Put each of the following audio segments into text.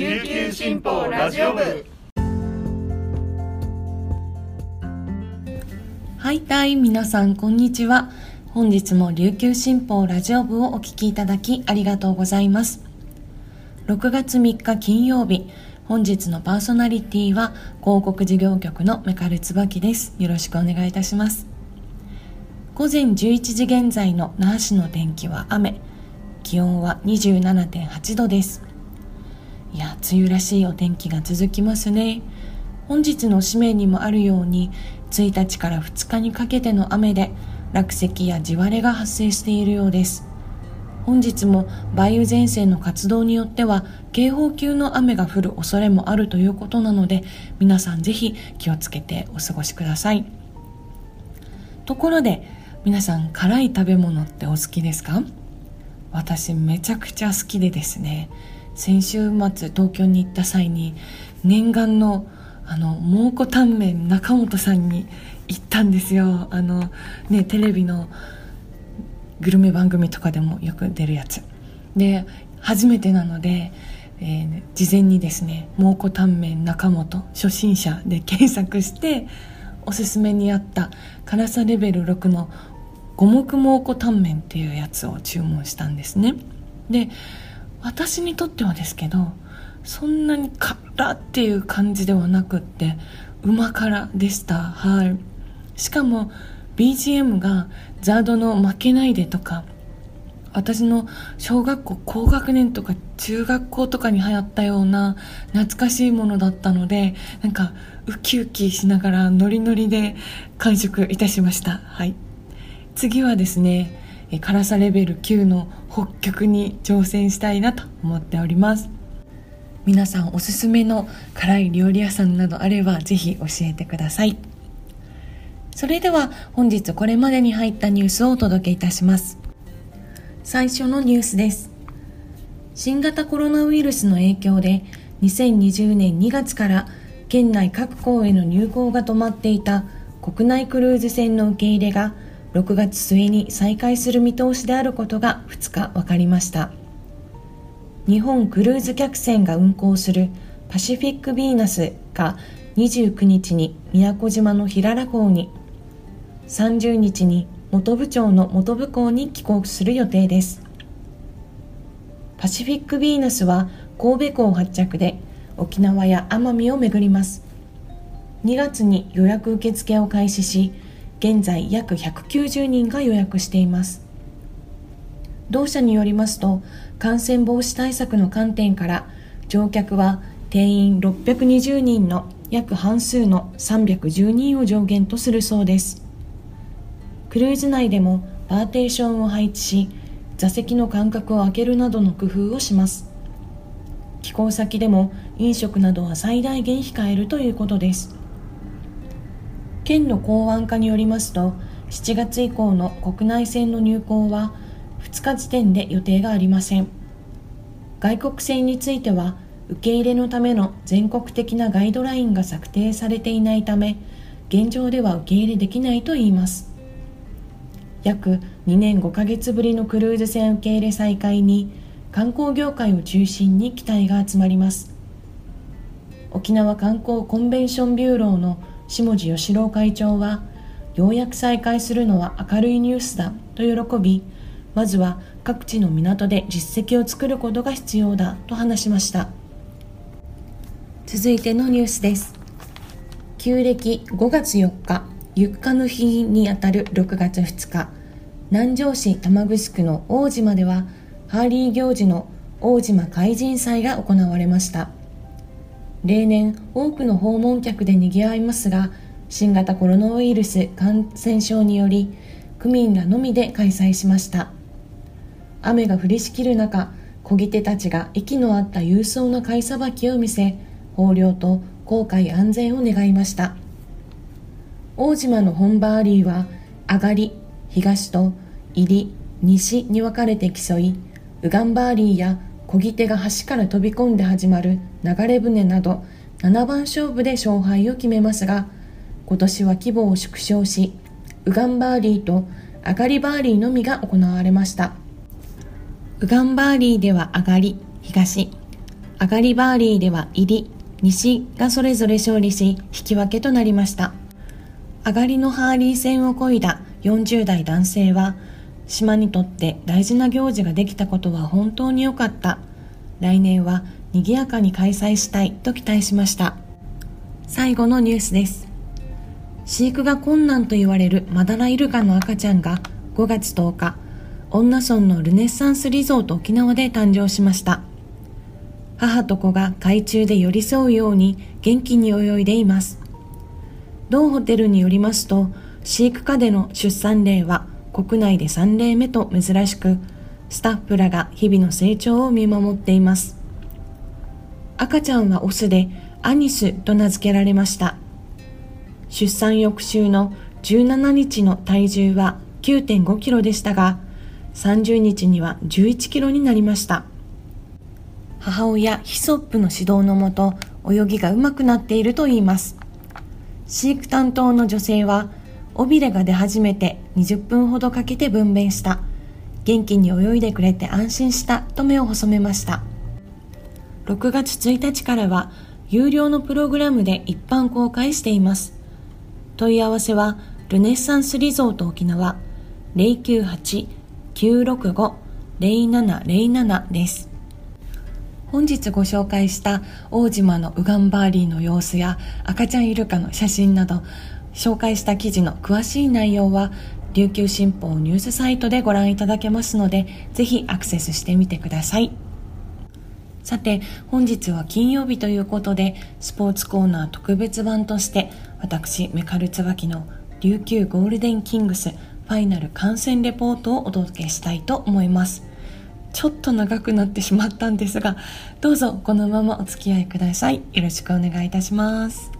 琉球新報ラジオ部。はいたい皆さんこんにちは。本日も琉球新報ラジオ部をお聞きいただきありがとうございます。6月3日金曜日本日のパーソナリティは広告事業局のメカル椿です。よろしくお願いいたします。午前11時現在の那覇市の天気は雨。気温は27.8度です。いや梅雨らしいお天気が続きますね。本日の紙面にもあるように1日から2日にかけての雨で落石や地割れが発生しているようです。本日も梅雨前線の活動によっては警報級の雨が降る恐れもあるということなので皆さんぜひ気をつけてお過ごしください。ところで皆さん辛い食べ物ってお好きですか？私めちゃくちゃ好きでですね。先週末東京に行った際に念願のあの蒙古タンメン中本さんに行ったんですよ。あのねテレビのグルメ番組とかでもよく出るやつ。で初めてなので、えー、事前にですね蒙古タンメン中本初心者で検索しておすすめにあった辛さレベル6の五目蒙古タンメンっていうやつを注文したんですね。で私にとってはですけどそんなに辛っていう感じではなくってうま辛でした。はい。しかも BGM がザードの「負けないで」とか私の小学校高学年とか中学校とかに流行ったような懐かしいものだったのでなんかウキウキしながらノリノリで完食いたしました。はい。次はですね辛さレベル9の北極に挑戦したいなと思っております。皆さんおすすめの辛い料理屋さんなどあればぜひ教えてください。それでは本日これまでに入ったニュースをお届けいたします。最初のニュースです。新型コロナウイルスの影響で2020年2月から県内各港への入港が止まっていた国内クルーズ船の受け入れが6月末に再開する見通しであることが2日分かりました。日本クルーズ客船が運航するパシフィック・ヴィーナスが29日に宮古島の平良港に30日に本部町の本部港に帰国する予定です。パシフィック・ヴィーナスは神戸港発着で沖縄や奄美を巡ります。2月に予約受付を開始し現在約190人が予約しています。同社によりますと感染防止対策の観点から乗客は定員620人の約半数の310人を上限とするそうです。クルーズ内でもパーテーションを配置し座席の間隔を空けるなどの工夫をします。寄港先でも飲食などは最大限控えるということです。県の港湾課によりますと7月以降の国内線の入港は2日時点で予定がありません。外国線については受け入れのための全国的なガイドラインが策定されていないため現状では受け入れできないといいます。約2年5ヶ月ぶりのクルーズ船受け入れ再開に観光業界を中心に期待が集まります。沖縄観光コンベンションビューローの下地義郎会長はようやく再開するのは明るいニュースだと喜びまずは各地の港で実績を作ることが必要だと話しました。続いてのニュースです。旧暦5月4日ゆっかの日にあたる6月2日南城市玉城区の大島ではハーリー行事の大島海神祭が行われました。例年多くの訪問客で賑わいますが新型コロナウイルス感染症により区民らのみで開催しました。雨が降りしきる中漕ぎ手たちが息の合った勇壮な貝さばきを見せ豊漁と航海安全を願いました。大島の本バーリーは上がり東と入り西に分かれて競いウガンバーリーや漕ぎ手が橋から飛び込んで始まる流れ船など7番勝負で勝敗を決めますが今年は規模を縮小しウガンバーリーと上がりバーリーのみが行われましたウガンバーリーでは上がり東上がりバーリーでは入り、西がそれぞれ勝利し、引き分けとなりました。上がりのハーリー戦をこいだ40代男性は、島にとって大事な行事ができたことは本当に良かった。来年は賑やかに開催したいと期待しました。最後のニュースです。飼育が困難と言われるマダライルカの赤ちゃんが5月10日、恩納村のルネッサンスリゾート沖縄で誕生しました。母と子が海中で寄り添うように元気に泳いでいます。同ホテルによりますと、飼育下での出産例は国内で3例目と珍しく、スタッフらが日々の成長を見守っています。赤ちゃんはオスでアニスと名付けられました。出産翌週の17日の体重は9.5キロでしたが、30日には11キロになりました。母親ヒソップの指導のもと、泳ぎが上手くなっていると言います。飼育担当の女性は、尾びれが出始めて20分ほどかけて分娩した。元気に泳いでくれて安心したと目を細めました。6月1日からは有料のプログラムで一般公開しています。問い合わせはルネッサンスリゾート沖縄098-965-0707です。本日ご紹介した大島のウガンバーリーの様子や赤ちゃんイルカの写真など紹介した記事の詳しい内容は琉球新報ニュースサイトでご覧いただけますのでぜひアクセスしてみてください。さて本日は金曜日ということでスポーツコーナー特別版として私メカル椿の琉球ゴールデンキングスファイナル観戦レポートをお届けしたいと思います。ちょっと長くなってしまったんですがどうぞこのままお付き合いください。よろしくお願いいたします。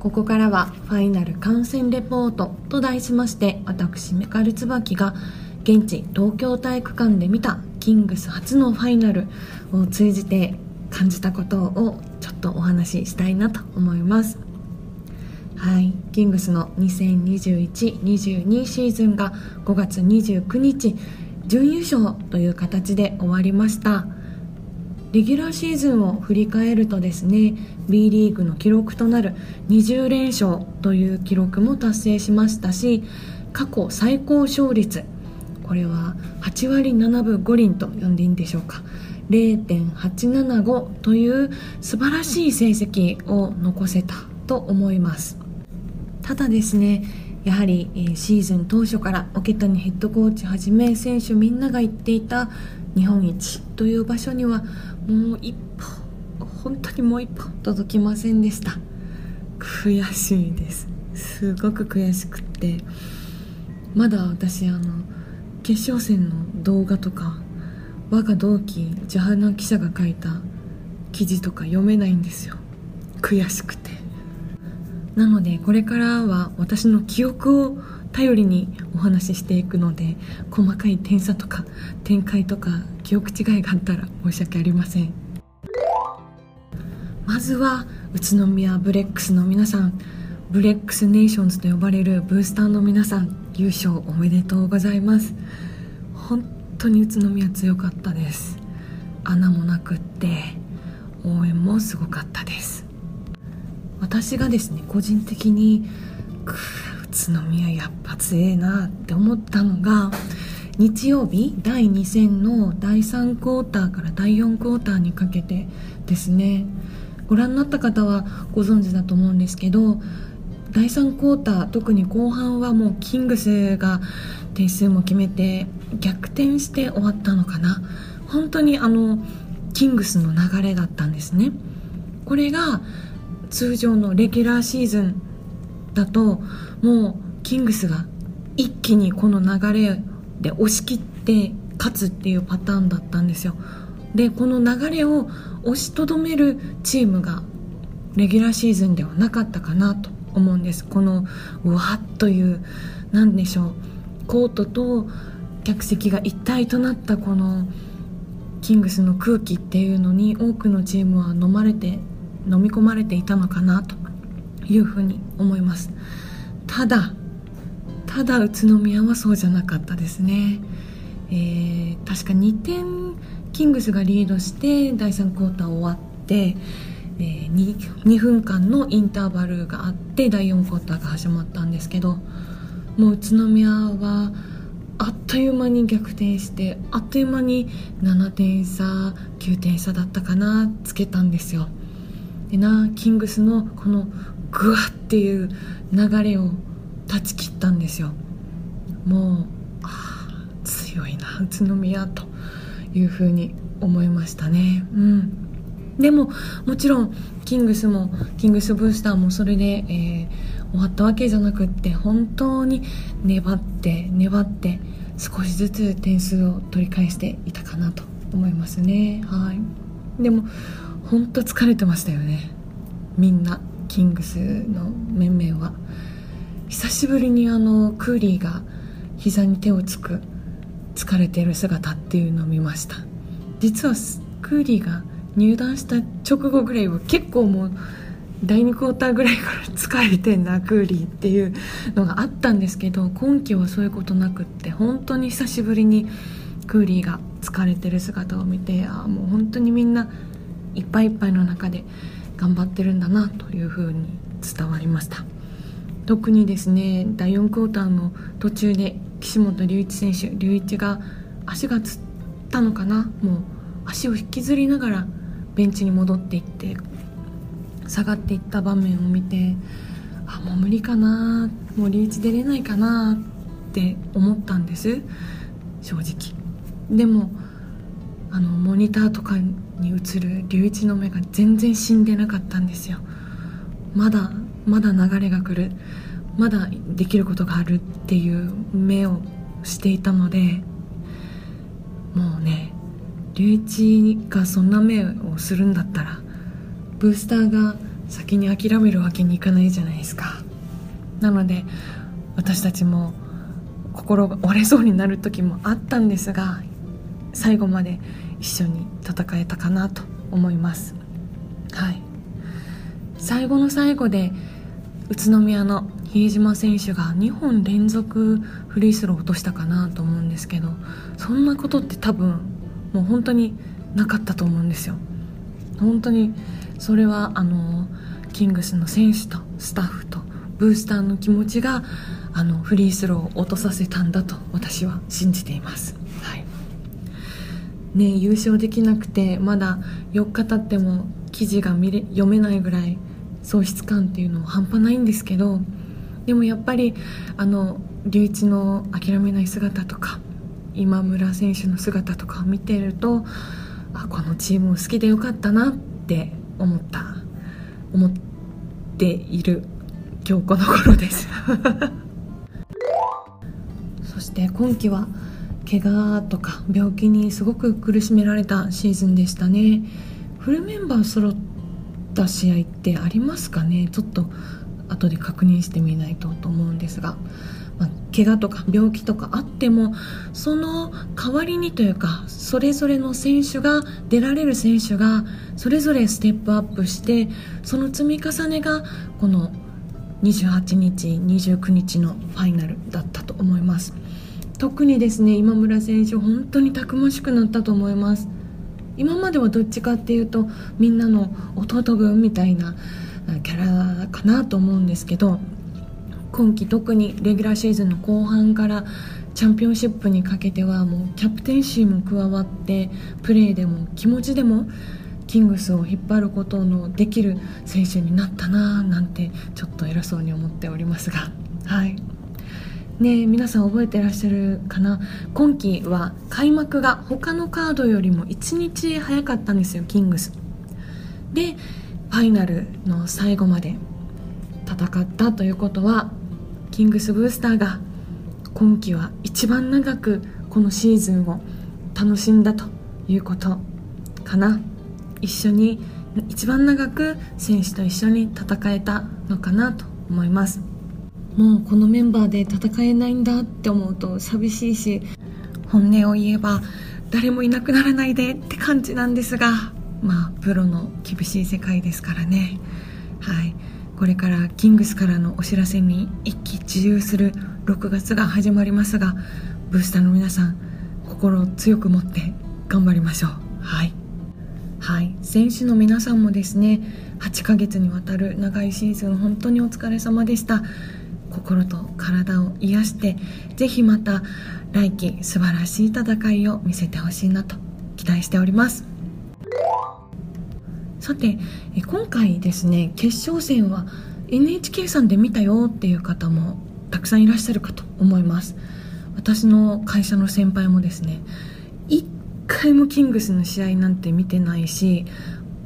ここからはファイナル観戦レポートと題しまして私メカル椿が現地東京体育館で見たキングス初のファイナルを通じて感じたことをちょっとお話ししたいなと思います。はい。キングスの2021-22シーズンが5月29日準優勝という形で終わりました。レギュラーシーズンを振り返るとですね B リーグの記録となる20連勝という記録も達成しましたし過去最高勝率これは8割7分5厘と呼んでいいんでしょうか0.875という素晴らしい成績を残せたと思います。ただですねやはり、えシーズン当初から桶谷ヘッドコーチはじめ選手みんなが言っていた日本一という場所にはもう一歩本当にもう一歩届きませんでした。悔しいです。すごく悔しくって。まだ私あの決勝戦の動画とか我が同期ジャハナ記者が書いた記事とか読めないんですよ。悔しくて。なのでこれからは私の記憶を頼りにお話ししていくので細かい点差とか展開とか記憶違いがあったら申し訳ありません。まずは宇都宮ブレックスの皆さんブレックスネーションズと呼ばれるブースターの皆さん優勝おめでとうございます。本当に宇都宮強かったです。穴もなくって応援もすごかったです。私がですね個人的に宇都宮やっぱ強えなって思ったのが日曜日第2戦の第3クォーターから第4クォーターにかけてですね。ご覧になった方はご存知だと思うんですけど第3クォーター特に後半はもうキングスが点数も決めて逆転して終わったのかな。本当にあのキングスの流れだったんですね。これが通常のレギュラーシーズンだともうキングスが一気にこの流れで押し切って勝つっていうパターンだったんですよ。でこの流れを押しとどめるチームがレギュラーシーズンではなかったかなと思うんです。このうわっという何でしょうコートと客席が一体となったこのキングスの空気っていうのに多くのチームは飲まれて飲み込まれていたのかなというふうに思います。ただただ宇都宮はそうじゃなかったですね、えー、確か2点キングスがリードして第3クォーター終わって、えー、2, 2分間のインターバルがあって第4クォーターが始まったんですけどもう宇都宮はあっという間に逆転してあっという間に7点差9点差だったかなつけたんですよ。でなキングスのこのグワっていう流れを断ち切ったんですよ。もうあ強いな宇都宮というふうに思いましたね。うん。でももちろんキングスもキングスブースターもそれで、えー、終わったわけじゃなくって本当に粘って粘って少しずつ点数を取り返していたかなと思いますね。はい。でも本当疲れてましたよね。みんなキングスの面々は。久しぶりにあのクーリーが膝に手をつく疲れている姿っていうのを見ました。実はクーリーが入団した直後ぐらいは結構もう第2クォーターぐらいから疲れてんなクーリーっていうのがあったんですけど今季はそういうことなくって本当に久しぶりにクーリーが疲れてる姿を見てああもう本当にみんないっぱいいっぱいの中で頑張ってるんだなというふうに伝わりました。特にですね第4クォーターの途中で岸本隆一選手隆一が足がつったのかな。もう足を引きずりながらベンチに戻っていって下がっていった場面を見てあもう無理かなもうリーチ出れないかなって思ったんです。正直。でもあのモニターとかに映る龍一の目が全然死んでなかったんですよ。まだまだ流れが来る。まだできることがあるっていう目をしていたのでもうね龍一がそんな目をするんだったらブースターが先に諦めるわけにいかないじゃないですか。なので私たちも心が折れそうになる時もあったんですが最後まで一緒に戦えたかなと思います。はい。最後の最後で宇都宮の比江島選手が2本連続フリースロー落としたかなと思うんですけどそんなことって多分もう本当になかったと思うんですよ。本当にそれはあのキングスの選手とスタッフとブースターの気持ちがあのフリースローを落とさせたんだと私は信じています、ね、優勝できなくてまだ4日経っても記事が見れ読めないぐらい喪失感っていうのも半端ないんですけどでもやっぱりあの龍一の諦めない姿とか今村選手の姿とかを見てるとあこのチームを好きでよかったなって思った思っている今日この頃です。そして今季は怪我とか病気にすごく苦しめられたシーズンでしたね。フルメンバー揃った試合ってありますかね？ちょっと後で確認してみないとと思うんですが。まあ、怪我とか病気とかあってもその代わりにというかそれぞれの選手が出られる選手がそれぞれステップアップしてその積み重ねがこの28日29日のファイナルだったと思います。特にですね今村選手本当にたくましくなったと思います。今まではどっちかっていうとみんなの弟分みたいなキャラかなと思うんですけど今季特にレギュラーシーズンの後半からチャンピオンシップにかけてはもうキャプテンシーも加わってプレーでも気持ちでもキングスを引っ張ることのできる選手になったななんてちょっと偉そうに思っておりますが。はい。ね皆さん覚えてらっしゃるかな？今季は開幕が他のカードよりも1日早かったんですよキングス。でファイナルの最後まで戦ったということはキングスブースターが今季は一番長くこのシーズンを楽しんだということかな。一緒に一番長く選手と一緒に戦えたのかなと思います。もうこのメンバーで戦えないんだって思うと寂しいし本音を言えば誰もいなくならないでって感じなんですがまあプロの厳しい世界ですからね。はい。これからキングスからのお知らせに一喜一憂する6月が始まりますがブースターの皆さん心を強く持って頑張りましょう。はい。はい。選手の皆さんもですね8ヶ月にわたる長いシーズン本当にお疲れ様でした。心と体を癒してぜひまた来季素晴らしい戦いを見せてほしいなと期待しております。さて今回ですね決勝戦は NHK さんで見たよっていう方もたくさんいらっしゃるかと思います。私の会社の先輩もですね1回もキングスの試合なんて見てないし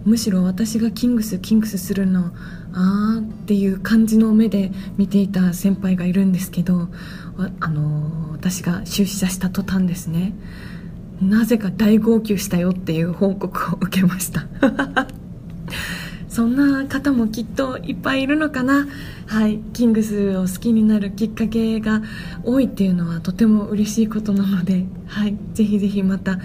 むしろ私がキングスキングスするのあーっていう感じの目で見ていた先輩がいるんですけどあの私が出社した途端ですね。なぜか大号泣したよっていう報告を受けました。そんな方もきっといっぱいいるのかな。はいキングスを好きになるきっかけが多いっていうのはとても嬉しいことなのではいぜひぜひまた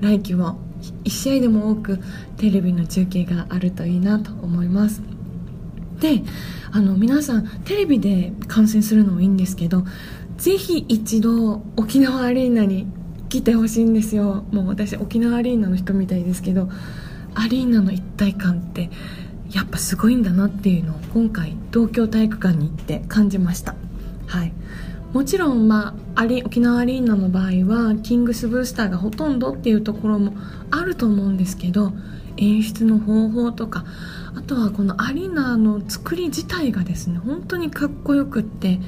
来季も1試合でも多くテレビの中継があるといいなと思います。であの皆さんテレビで観戦するのもいいんですけどぜひ一度沖縄アリーナに来てほしいんですよ。もう私沖縄アリーナの人みたいですけどアリーナの一体感ってやっぱすごいんだなっていうのを今回東京体育館に行って感じました。はい。もちろん、まあ、沖縄アリーナの場合はキングスブースターがほとんどっていうところもあると思うんですけど演出の方法とかあとはこのアリーナの作り自体がですね本当にかっこよくって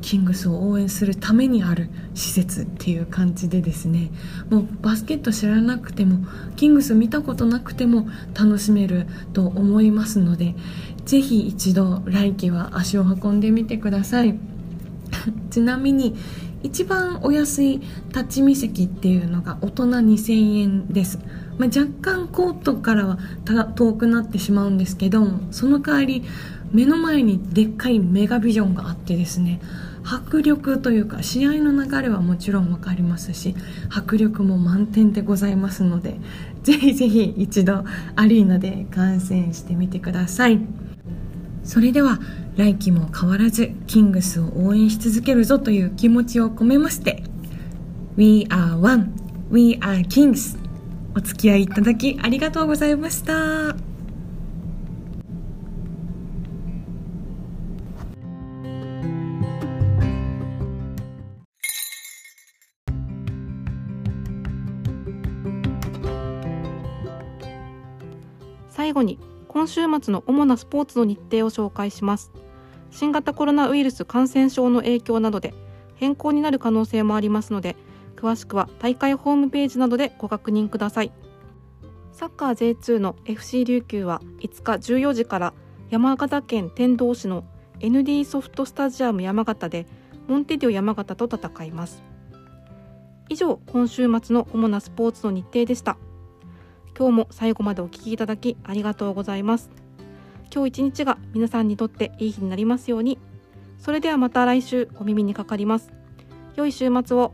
キングスを応援するためにある施設っていう感じでですねもうバスケット知らなくてもキングス見たことなくても楽しめると思いますのでぜひ一度来季は足を運んでみてください。ちなみに一番お安い立ち見席っていうのが大人2000円です、まあ、若干コートからは遠くなってしまうんですけどその代わり目の前にでっかいメガビジョンがあってですね迫力というか試合の流れはもちろん分かりますし迫力も満点でございますのでぜひぜひ一度アリーナで観戦してみてください。それでは来季も変わらずキングスを応援し続けるぞという気持ちを込めまして We are one, we are kings お付き合いいただきありがとうございました。最後に今週末の主なスポーツの日程を紹介します新型コロナウイルス感染症の影響などで変更になる可能性もありますので詳しくは大会ホームページなどでご確認ください。サッカー J2 の FC 琉球は5日14時から山形県天童市の ND ソフトスタジアム山形でモンテディオ山形と戦います。以上今週末の主なスポーツの日程でした。今日も最後までお聴きいただきありがとうございます。今日一日が皆さんにとっていい日になりますように。それではまた来週お耳にかかります。良い週末を。